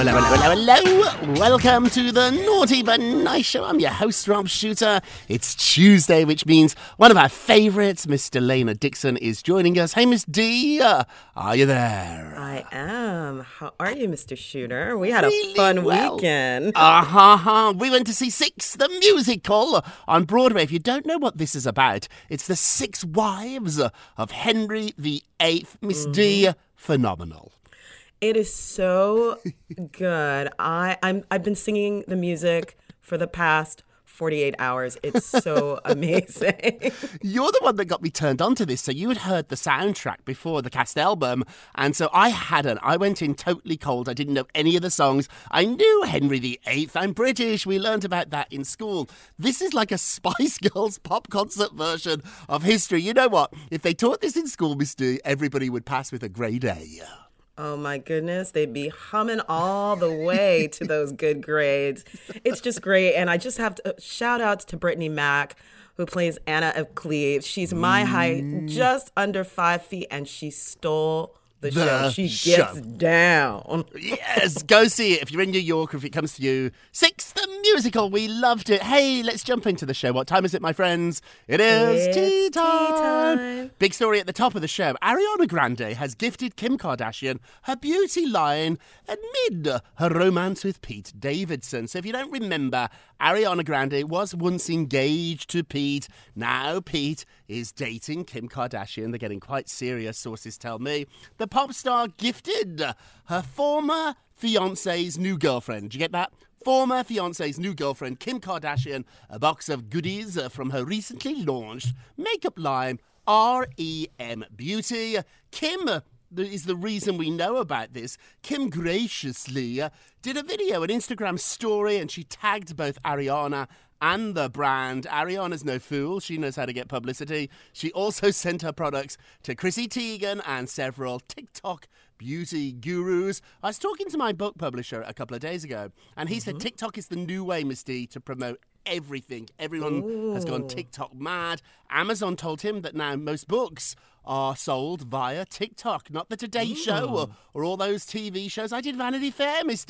Hello, hello, hello, hello. Welcome to the Naughty But Nice Show. I'm your host, Rob Shuter. It's Tuesday, which means one of our favourites, Miss Delana Dixon, is joining us. Hey, Miss D, uh, are you there? I am. How are you, Mr. Shuter? We had a fun well. weekend. Uh huh. We went to see Six, the musical, on Broadway. If you don't know what this is about, it's the six wives of Henry VIII. Miss D, Mm-hmm. phenomenal. It is so good. I I'm I've been singing the music for the past 48 hours. It's so amazing. You're the one that got me turned on to this. So you had heard the soundtrack before the cast album, and so I hadn't. I went in totally cold. I didn't know any of the songs. I knew Henry VIII. I'm British. We learned about that in school. This is like a Spice Girls pop concert version of history. You know what? If they taught this in school, Mister, everybody would pass with a grade A. Oh my goodness, they'd be humming all the way to those good grades. It's just great. And I just have to uh, shout outs to Brittney Mack, who plays Anna of Cleves. She's my height, mm. just under five feet, and she stole the, show. The She show. gets down. Yes, go see it if you're in New York or if it comes to you. Six, the musical. We loved it. Hey, let's jump into the show. What time is it, my friends? It is It's tea tea time. time. Big story at the top of the show. Ariana Grande has gifted Kim Kardashian her beauty line amid her romance with Pete Davidson. So if you don't remember, Ariana Grande was once engaged to Pete. Now Pete is dating Kim Kardashian. They're getting quite serious, sources tell me. The pop star gifted her former fiance's new girlfriend. Did you get that? Former fiance's new girlfriend, Kim Kardashian, a box of goodies from her recently launched makeup line, REM Beauty. Kim is the reason we know about this. Kim graciously uh, did a video, an Instagram story, and she tagged both Ariana and the brand. Ariana's no fool. She knows how to get publicity. She also sent her products to Chrissy Teigen and several TikTok beauty gurus. I was talking to my book publisher a couple of days ago, and he said TikTok is the new way, Miss D, to promote everything. Everyone has gone TikTok mad. Amazon told him that now most books are sold via TikTok, not the Today Show or, or all those TV shows. I did Vanity Fair, Miss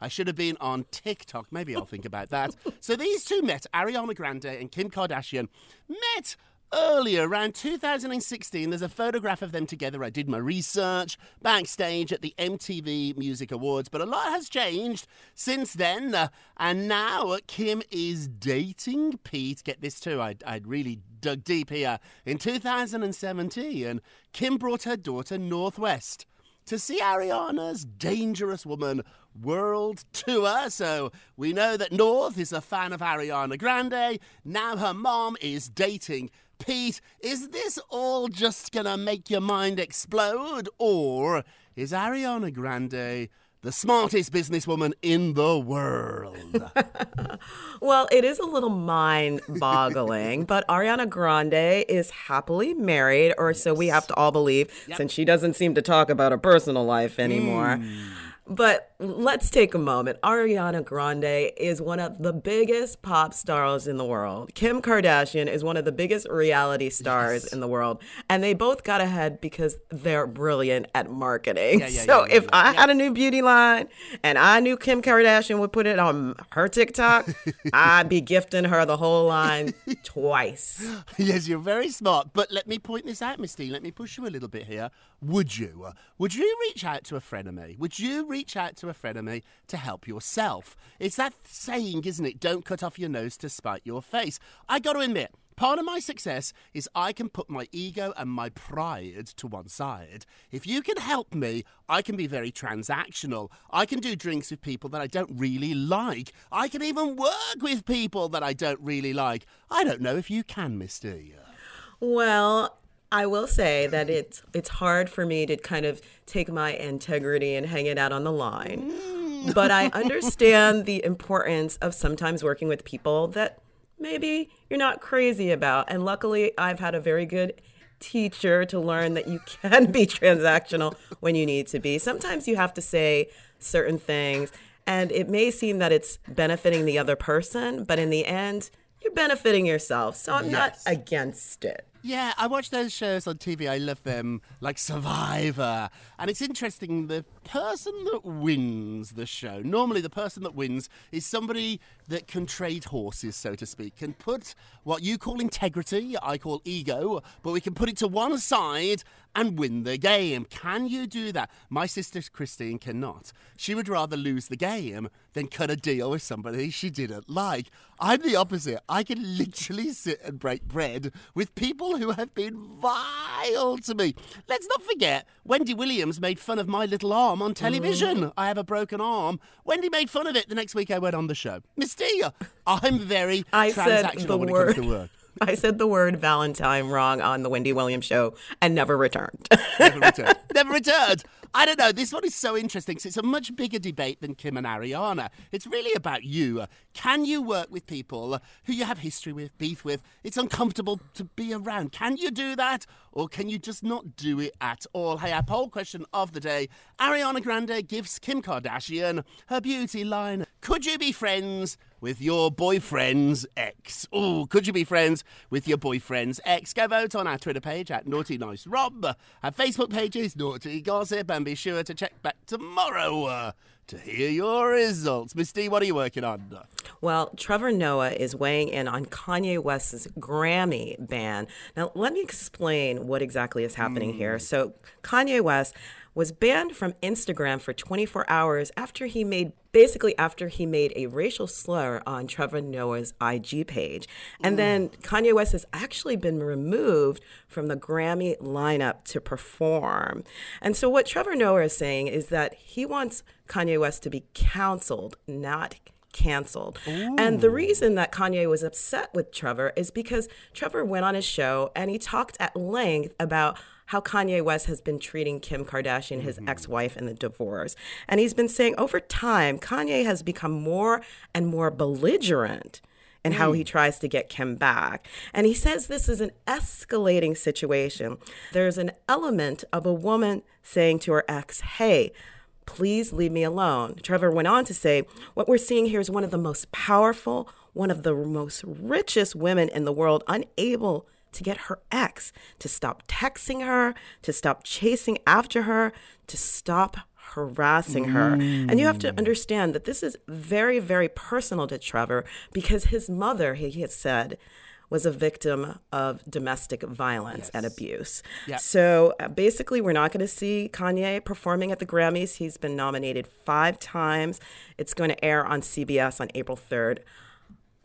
I should have been on TikTok. Maybe I'll think about that. so these two met, Ariana Grande and Kim Kardashian, met earlier, around 2016, there's a photograph of them together. I did my research backstage at the MTV Music Awards, but a lot has changed since then. Uh, and now Kim is dating Pete. Get this too, I'd, I'd really dug deep here. In 2017, Kim brought her daughter North West to see Ariana's Dangerous Woman world tour. So we know that North is a fan of Ariana Grande. Now her mom is dating Pete. Is this all just gonna make your mind explode? Or is Ariana Grande the smartest businesswoman in the world? Well, it is a little mind boggling, but Ariana Grande is happily married, or so we have to all believe, since she doesn't seem to talk about her personal life hmm. anymore. But let's take a moment. Ariana Grande is one of the biggest pop stars in the world. Kim Kardashian is one of the biggest reality stars in the world. And they both got ahead because they're brilliant at marketing. Yeah, yeah, so yeah, if. I had a new beauty line and I knew Kim Kardashian would put it on her TikTok, I'd be gifting her the whole line twice. yes, you're very smart. But let me point this out, Misty. Let me push you a little bit here. Would you? uh, Would you reach out to a friend of me? Would you reach out to a frenemy to help yourself? It's that saying, isn't it? Don't cut off your nose to spite your face. I got to admit. Part of my success is I can put my ego and my pride to one side. If you can help me, I can be very transactional. I can do drinks with people that I don't really like. I can even work with people that I don't really like. I don't know if you can, Misty. Well, I will say that it's it's hard for me to kind of take my integrity and hang it out on the line. Mm. But I understand the importance of sometimes working with people that maybe you're not crazy about. And luckily, I've had a very good teacher to learn that you can be transactional when you need to be. Sometimes you have to say certain things and it may seem that it's benefiting the other person, but in the end, you're benefiting yourself. So I'm not against it. Yeah, I watch those shows on TV. I love them, like Survivor. And it's interesting, the person that wins the show, normally the person that wins is somebody that can trade horses, so to speak, can put what you call integrity, I call ego, but we can put it to one side and win the game. Can you do that? My sister Christine cannot. She would rather lose the game than cut a deal with somebody she didn't like. I'm the opposite. I can literally sit and break bread with people who have been vile to me. Let's not forget, Wendy Williams made fun of my little arm on television. I have a broken arm. Wendy made fun of it the next week I went on the show. Misty, I'm very I transactional when it comes to work. I said the word Valentine wrong on the Wendy Williams show and never returned. Never returned. Never returned. I don't know. This one is so interesting 'cause it's a much bigger debate than Kim and Ariana. It's really about you. Can you work with people who you have history with, beef with? It's uncomfortable to be around. Can you do that? Or can you just not do it at all? Hey, our poll question of the day Ariana Grande gives Kim Kardashian her beauty line. Could you be friends? With your boyfriend's ex. Oh, could you be friends with your boyfriend's ex? Go vote on our Twitter page at Naughty Nice Rob. Our Facebook page is Naughty Gossip, and be sure to check back tomorrow uh, to hear your results. Misty, what are you working on? Well, Trevor Noah is weighing in on Kanye West's Grammy ban. Now, let me explain what exactly is happening here. So, Kanye West was banned from Instagram for 24 hours after he made basically after he made a racial slur on Trevor Noah's IG page. And mm. then Kanye West has actually been removed from the Grammy lineup to perform. And so what Trevor Noah is saying is that he wants Kanye West to be counseled, not canceled. And the reason that Kanye was upset with Trevor is because Trevor went on his show and he talked at length about how Kanye West has been treating Kim Kardashian, his mm-hmm. ex wife, in the divorce. And he's been saying over time, Kanye has become more and more belligerent in how he mm. tries to get Kim back. And he says this is an escalating situation. There's an element of a woman saying to her ex, hey, please leave me alone. Trevor went on to say, What we're seeing here is one of the most powerful, one of the most richest women in the world, unable to get her ex to stop texting her, to stop chasing after her, to stop harassing her. And you have to understand that this is very, very personal to Trevor because his mother, he has said, was a victim of domestic violence and abuse. Yep. So uh, basically, we're not going to see Kanye performing at the Grammys. He's been nominated five times. It's going to air on CBS on April 3rd.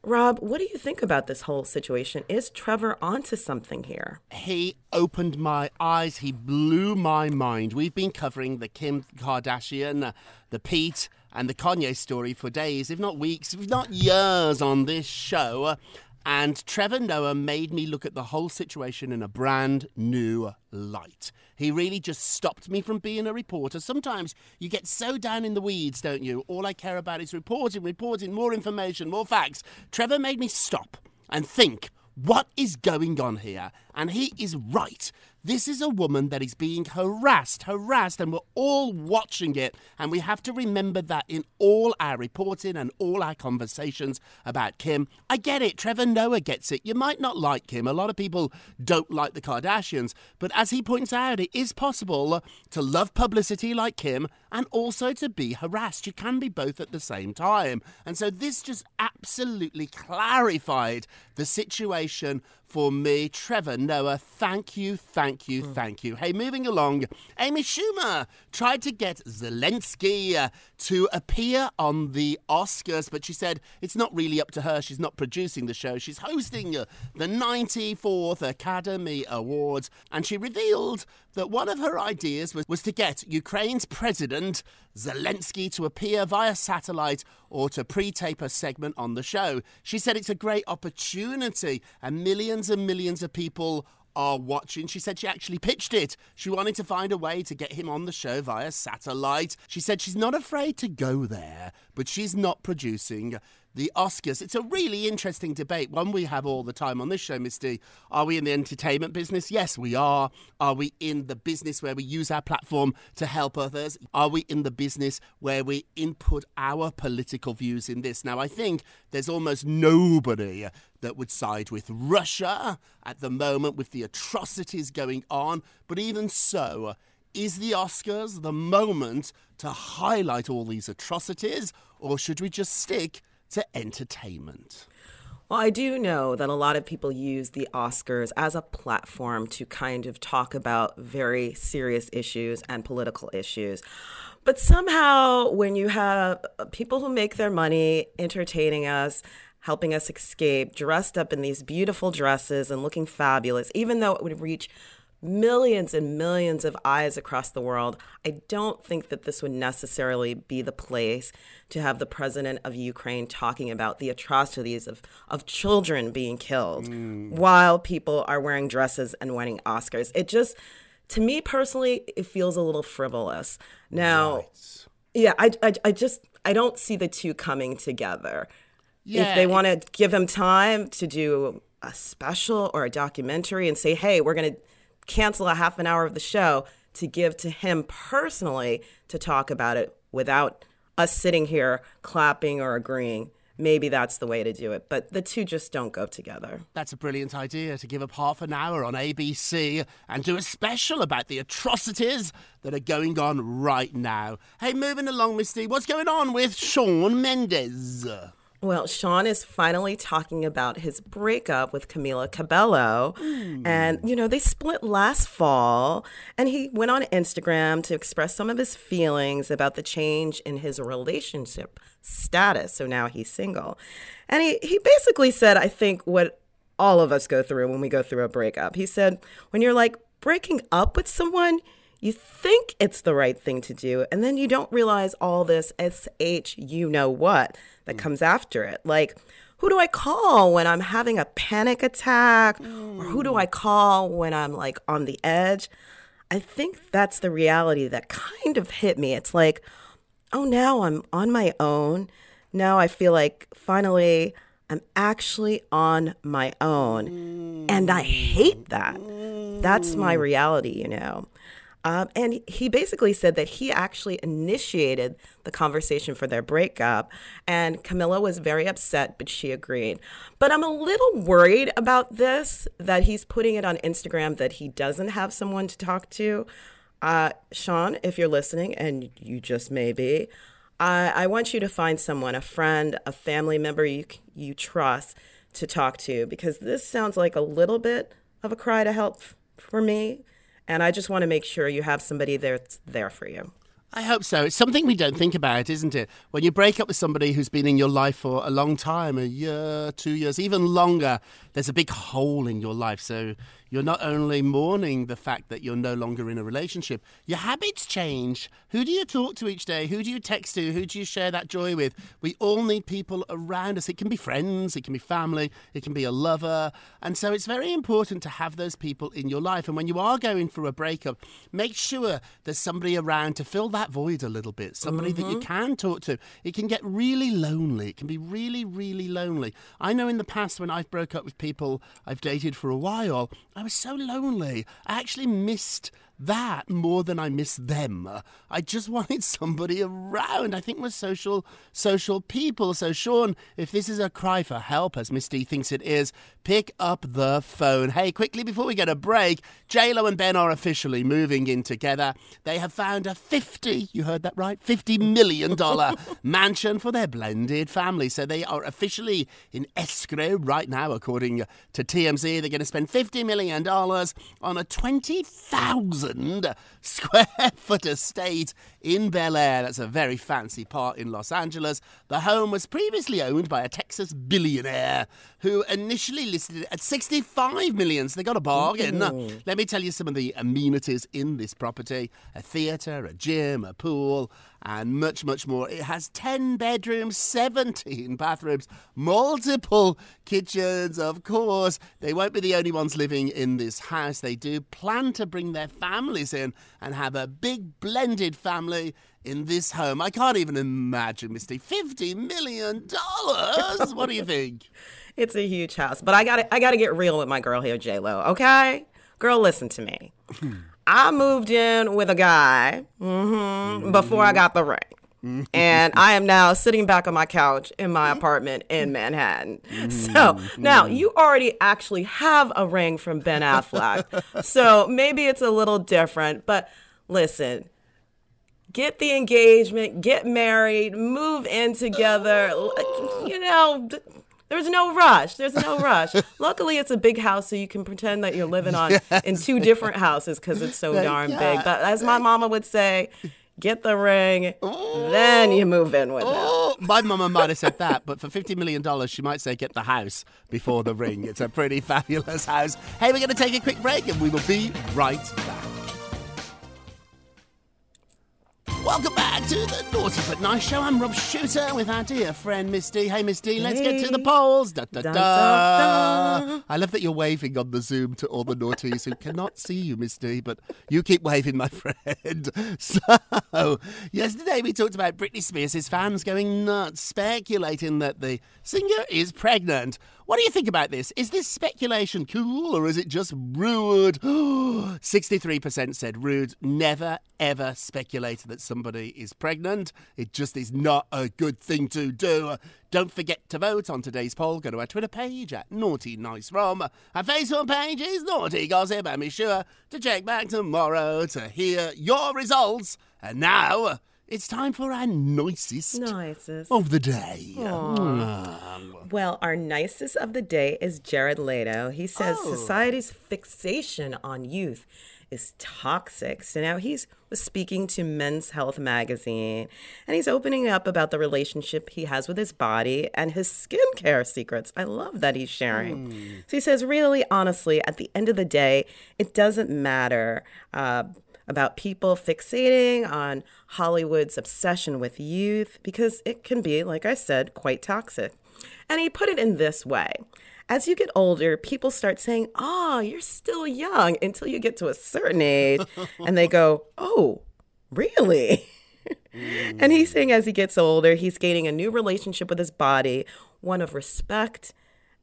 Rob, what do you think about this whole situation? Is Trevor onto something here? He opened my eyes. He blew my mind. We've been covering the Kim Kardashian, uh, the Pete, and the Kanye story for days, if not weeks, if not years on this show. And Trevor Noah made me look at the whole situation in a brand new light. He really just stopped me from being a reporter. Sometimes you get so down in the weeds, don't you? All I care about is reporting, reporting, more information, more facts. Trevor made me stop and think. What is going on here? And he is right. This is a woman that is being harassed, harassed, and we're all watching it. And we have to remember that in all our reporting and all our conversations about Kim. I get it. Trevor Noah gets it. You might not like Kim. A lot of people don't like the Kardashians. But as he points out, it is possible to love publicity like Kim and also to be harassed. You can be both at the same time. And so this just absolutely clarified the situation for me, Trevor Noah. Thank you, thank you, thank you. Hey, moving along, Amy Schumer tried to get Zelensky uh, to appear on the Oscars, but she said it's not really up to her. She's not producing the show. She's hosting uh, the 94th Academy Awards, and she revealed that one of her ideas was, was to get Ukraine's president Zelensky to appear via satellite or to pre tape a segment on the show. She said it's a great opportunity, and millions and millions of people are watching. She said she actually pitched it. She wanted to find a way to get him on the show via satellite. She said she's not afraid to go there, but she's not producing the Oscars. It's a really interesting debate, one we have all the time on this show, Misty. Are we in the entertainment business? Yes, we are. Are we in the business where we use our platform to help others? Are we in the business where we input our political views in this? Now, I think there's almost nobody that would side with Russia at the moment with the atrocities going on, but even so, is the Oscars the moment to highlight all these atrocities, or should we just stick to entertainment? Well, I do know that a lot of people use the Oscars as a platform to kind of talk about very serious issues and political issues. But somehow, when you have people who make their money entertaining us, helping us escape, dressed up in these beautiful dresses and looking fabulous, even though it would reach millions and millions of eyes across the world, I don't think that this would necessarily be the place to have the president of Ukraine talking about the atrocities of, of children being killed mm. while people are wearing dresses and winning Oscars. It just, to me personally, it feels a little frivolous. Now, yeah, I, I, I just, I don't see the two coming together. Yeah, if they want to give him time to do a special or a documentary and say, hey, we're going to cancel a half an hour of the show to give to him personally to talk about it without us sitting here clapping or agreeing. Maybe that's the way to do it, but the two just don't go together. That's a brilliant idea to give up half an hour on ABC and do a special about the atrocities that are going on right now. Hey, moving along, Misty, what's going on with Shawn Mendes? Well, Shawn is finally talking about his breakup with Camila Cabello. And, hmm. you know, they split last fall. And he went on Instagram to express some of his feelings about the change in his relationship status. So now he's single. And he, he basically said, I think, what all of us go through when we go through a breakup. He said, when you're like breaking up with someone, you think it's the right thing to do, and then you don't realize all this SH, you know what, that mm. comes after it. Like, who do I call when I'm having a panic attack? Or who do I mm. call when I'm like on the edge? I think that's the reality that kind of hit me. It's like, oh, now I'm on my own. Now I feel like finally I'm actually on my own. And I hate that. That's my mm. reality, you know. Um, and he basically said that he actually initiated the conversation for their breakup. And Camila was very upset, but she agreed. But I'm a little worried about this that he's putting it on Instagram that he doesn't have someone to talk to. Uh, Shawn, if you're listening, and you just may be, I, I want you to find someone, a friend, a family member you, you trust, to talk to because this sounds like a little bit of a cry to help f- for me. And I just want to make sure you have somebody that's there for you. I hope so. It's something we don't think about, isn't it? When you break up with somebody who's been in your life for a long time, a year, two years, even longer, there's a big hole in your life. So you're not only mourning the fact that you're no longer in a relationship, your habits change. Who do you talk to each day? Who do you text to? Who do you share that joy with? We all need people around us. It can be friends, it can be family, it can be a lover. And so it's very important to have those people in your life. And when you are going through a breakup, make sure there's somebody around to fill that void a little bit, somebody that you mm-hmm. can talk to. It can get really lonely. It can be really, really lonely. I know in the past when I've broke up with people I've dated for a while, I was so lonely. I actually missed that more than I miss them. I just wanted somebody around. I think we're social social people. So Shawn, if this is a cry for help, as Misty thinks it is, pick up the phone. Hey, quickly before we get a break, JLo and Ben are officially moving in together. They have found a 50, you heard that right, 50 million dollar mansion for their blended family. So they are officially in escrow right now, according to TMZ. They're going to spend 50 million dollars on a 20,000 square foot estate in Bel Air. That's a very fancy part in Los Angeles. The home was previously owned by a Texas billionaire who initially listed it at 65 million. So they got a bargain. Let me tell you some of the amenities in this property a theatre, a gym, a pool, and much, much more. It has 10 bedrooms, 17 bathrooms, multiple kitchens, of course. They won't be the only ones living in this house. They do plan to bring their families in and have a big blended family in this home. I can't even imagine, Misty. $50 million? What do you think? It's a huge house, but I got to I got to get real with my girl here, J Lo. Okay, girl, listen to me. I moved in with a guy mhm, before I got the ring. and I am now sitting back on my couch in my apartment in Manhattan. So now you already actually have a ring from Ben Affleck. so maybe it's a little different, but listen, get the engagement, get married, move in together. You know, there's no rush. There's no rush. Luckily, it's a big house, so you can pretend that you're living on in two different houses because it's so darn big. But as my mama would say, get the ring, then you move in with them. Oh, my mama might have said that, but for $50 million, she might say get the house before the ring. It's a pretty fabulous house. Hey, we're going to take a quick break and we will be right back. Welcome back to the Naughty But Nice Show. I'm Rob Shuter with our dear friend Misty. Hey, Misty, let's get to the polls. Da, da, da. dun. I love that you're waving on the Zoom to all the naughties who cannot see you, Misty, but you keep waving, my friend. So, yesterday we talked about Britney Spears' fans going nuts, speculating that the singer is pregnant. What do you think about this? Is this speculation cool or is it just rude? 63% said rude. Never, ever speculate that somebody is pregnant. It just is not a good thing to do. Don't forget to vote on today's poll. Go to our Twitter page at Naughty Nice Rob. Our Facebook page is Naughty Gossip. And be sure to check back tomorrow to hear your results. And now it's time for our nicest Nicest. of the day. Well, our nicest of the day is Jared Leto. He says Oh. society's fixation on youth is toxic. So now he's was speaking to Men's Health magazine and he's opening up about the relationship he has with his body and his skincare secrets. I love that he's sharing. So he says, really, honestly, at the end of the day, it doesn't matter. Uh, about people fixating on Hollywood's obsession with youth because it can be, like I said, quite toxic. And he put it in this way As you get older, people start saying, Oh, you're still young until you get to a certain age. and they go, Oh, really? and he's saying as he gets older, he's gaining a new relationship with his body, one of respect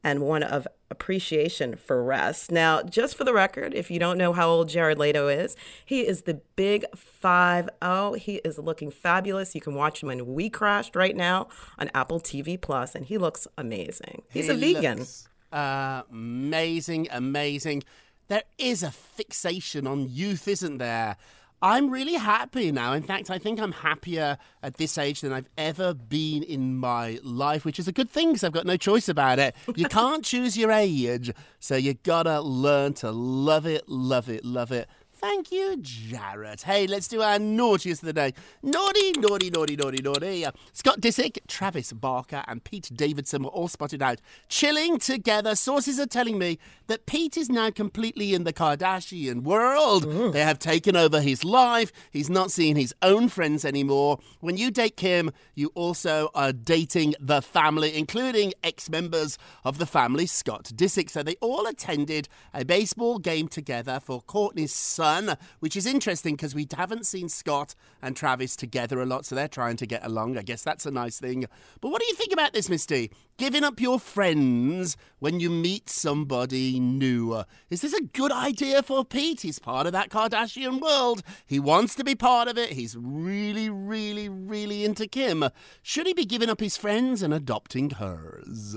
and one of appreciation for rest. Now, just for the record, if you don't know how old Jared Leto is, he is the big 5 0. He is looking fabulous. You can watch him in We Crashed right now on Apple TV Plus, and he looks amazing. He's a vegan. looks amazing, amazing. There is a fixation on youth, isn't there? I'm really happy now. In fact, I think I'm happier at this age than I've ever been in my life, which is a good thing because I've got no choice about it. You can't choose your age, so you gotta learn to love it, love it, love it. Thank you, Jared. Hey, let's do our naughtiest of the day. Naughty, naughty, naughty, naughty, naughty. Uh, Scott Disick, Travis Barker, and Pete Davidson were all spotted out chilling together. Sources are telling me that Pete is now completely in the Kardashian world. They have taken over his life. He's not seeing his own friends anymore. When you date Kim, you also are dating the family, including ex members of the family, Scott Disick. So they all attended a baseball game together for Kourtney's son, which is interesting because we haven't seen Scott and Travis together a lot, so they're trying to get along. I guess that's a nice thing. But what do you think about this, Misty? Giving up your friends when you meet somebody new. Is this a good idea for Pete? He's part of that Kardashian world. He wants to be part of it. He's really, really, really into Kim. Should he be giving up his friends and adopting hers?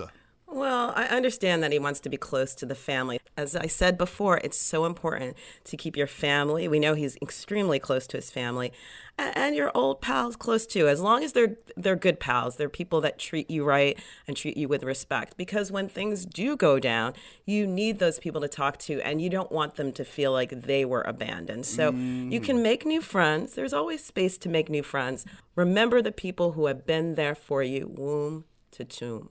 Well, I understand that he wants to be close to the family. As I said before, it's so important to keep your family. We know he's extremely close to his family, and your old pals close too. As long as they're they're good pals, they're people that treat you right and treat you with respect. Because when things do go down, you need those people to talk to, and you don't want them to feel like they were abandoned. So you can mm. make new friends. There's always space to make new friends. Remember the people who have been there for you, womb to tomb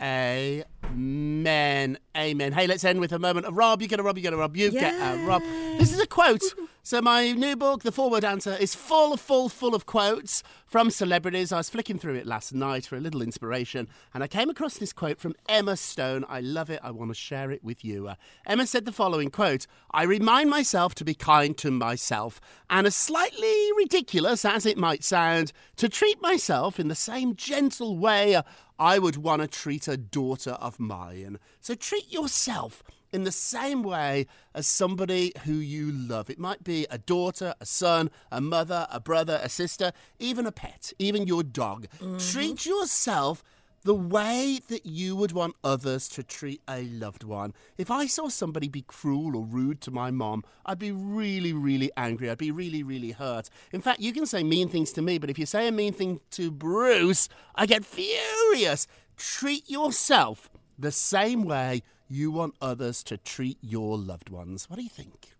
a Amen. Amen. Hey, let's end with a moment of Rob. You get a Rob, you get a Rob, you get a Rob. This is a quote. So, my new book, The Forward Answer, is full, full, full of quotes from celebrities. I was flicking through it last night for a little inspiration, and I came across this quote from Emma Stone. I love it. I want to share it with you. Uh, Emma said the following quote I remind myself to be kind to myself, and as slightly ridiculous as it might sound, to treat myself in the same gentle way I would want to treat a daughter of mine. So treat yourself in the same way as somebody who you love. It might be a daughter, a son, a mother, a brother, a sister, even a pet, even your dog. Mm-hmm. Treat yourself the way that you would want others to treat a loved one. If I saw somebody be cruel or rude to my mom, I'd be really, really angry. I'd be really, really hurt. In fact, you can say mean things to me, but if you say a mean thing to Bruce, I get furious. Treat yourself the same way you want others to treat your loved ones. What do you think?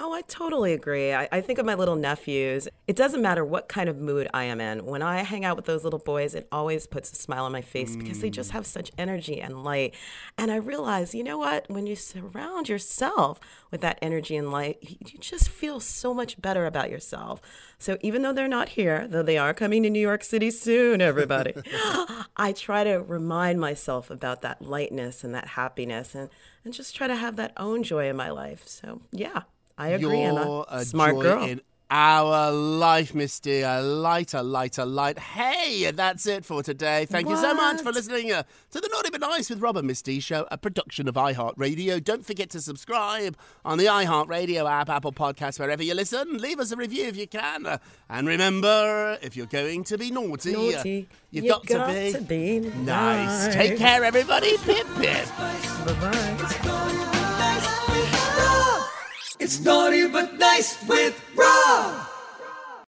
Oh, I totally agree. I, I think of my little nephews. It doesn't matter what kind of mood I am in. When I hang out with those little boys, it always puts a smile on my face because they just mm. have such energy and light. And I realize, you know what? When you surround yourself with that energy and light, you you just feel so much better about yourself. So even though they're not here, though they are coming to New York City soon, everybody, I try to remind myself about that lightness and that happiness and, and just try to have that own joy in my life. So, yeah. I agree, You're Emma. a Smart girl. in our life, Misty. A lighter, lighter light. Hey, that's it for today. Thank you so much for listening uh, to the Naughty But Nice with Rob and Misty show, a production of iHeartRadio. Don't forget to subscribe on the iHeartRadio app, Apple Podcasts, wherever you listen. Leave us a review if you can. Uh, and remember, if you're going to be naughty, uh, Naughty, you've you got, got to, be to be nice. nice. Take care, everybody. Pip, pip. Bye-bye. It's naughty but nice with Rob.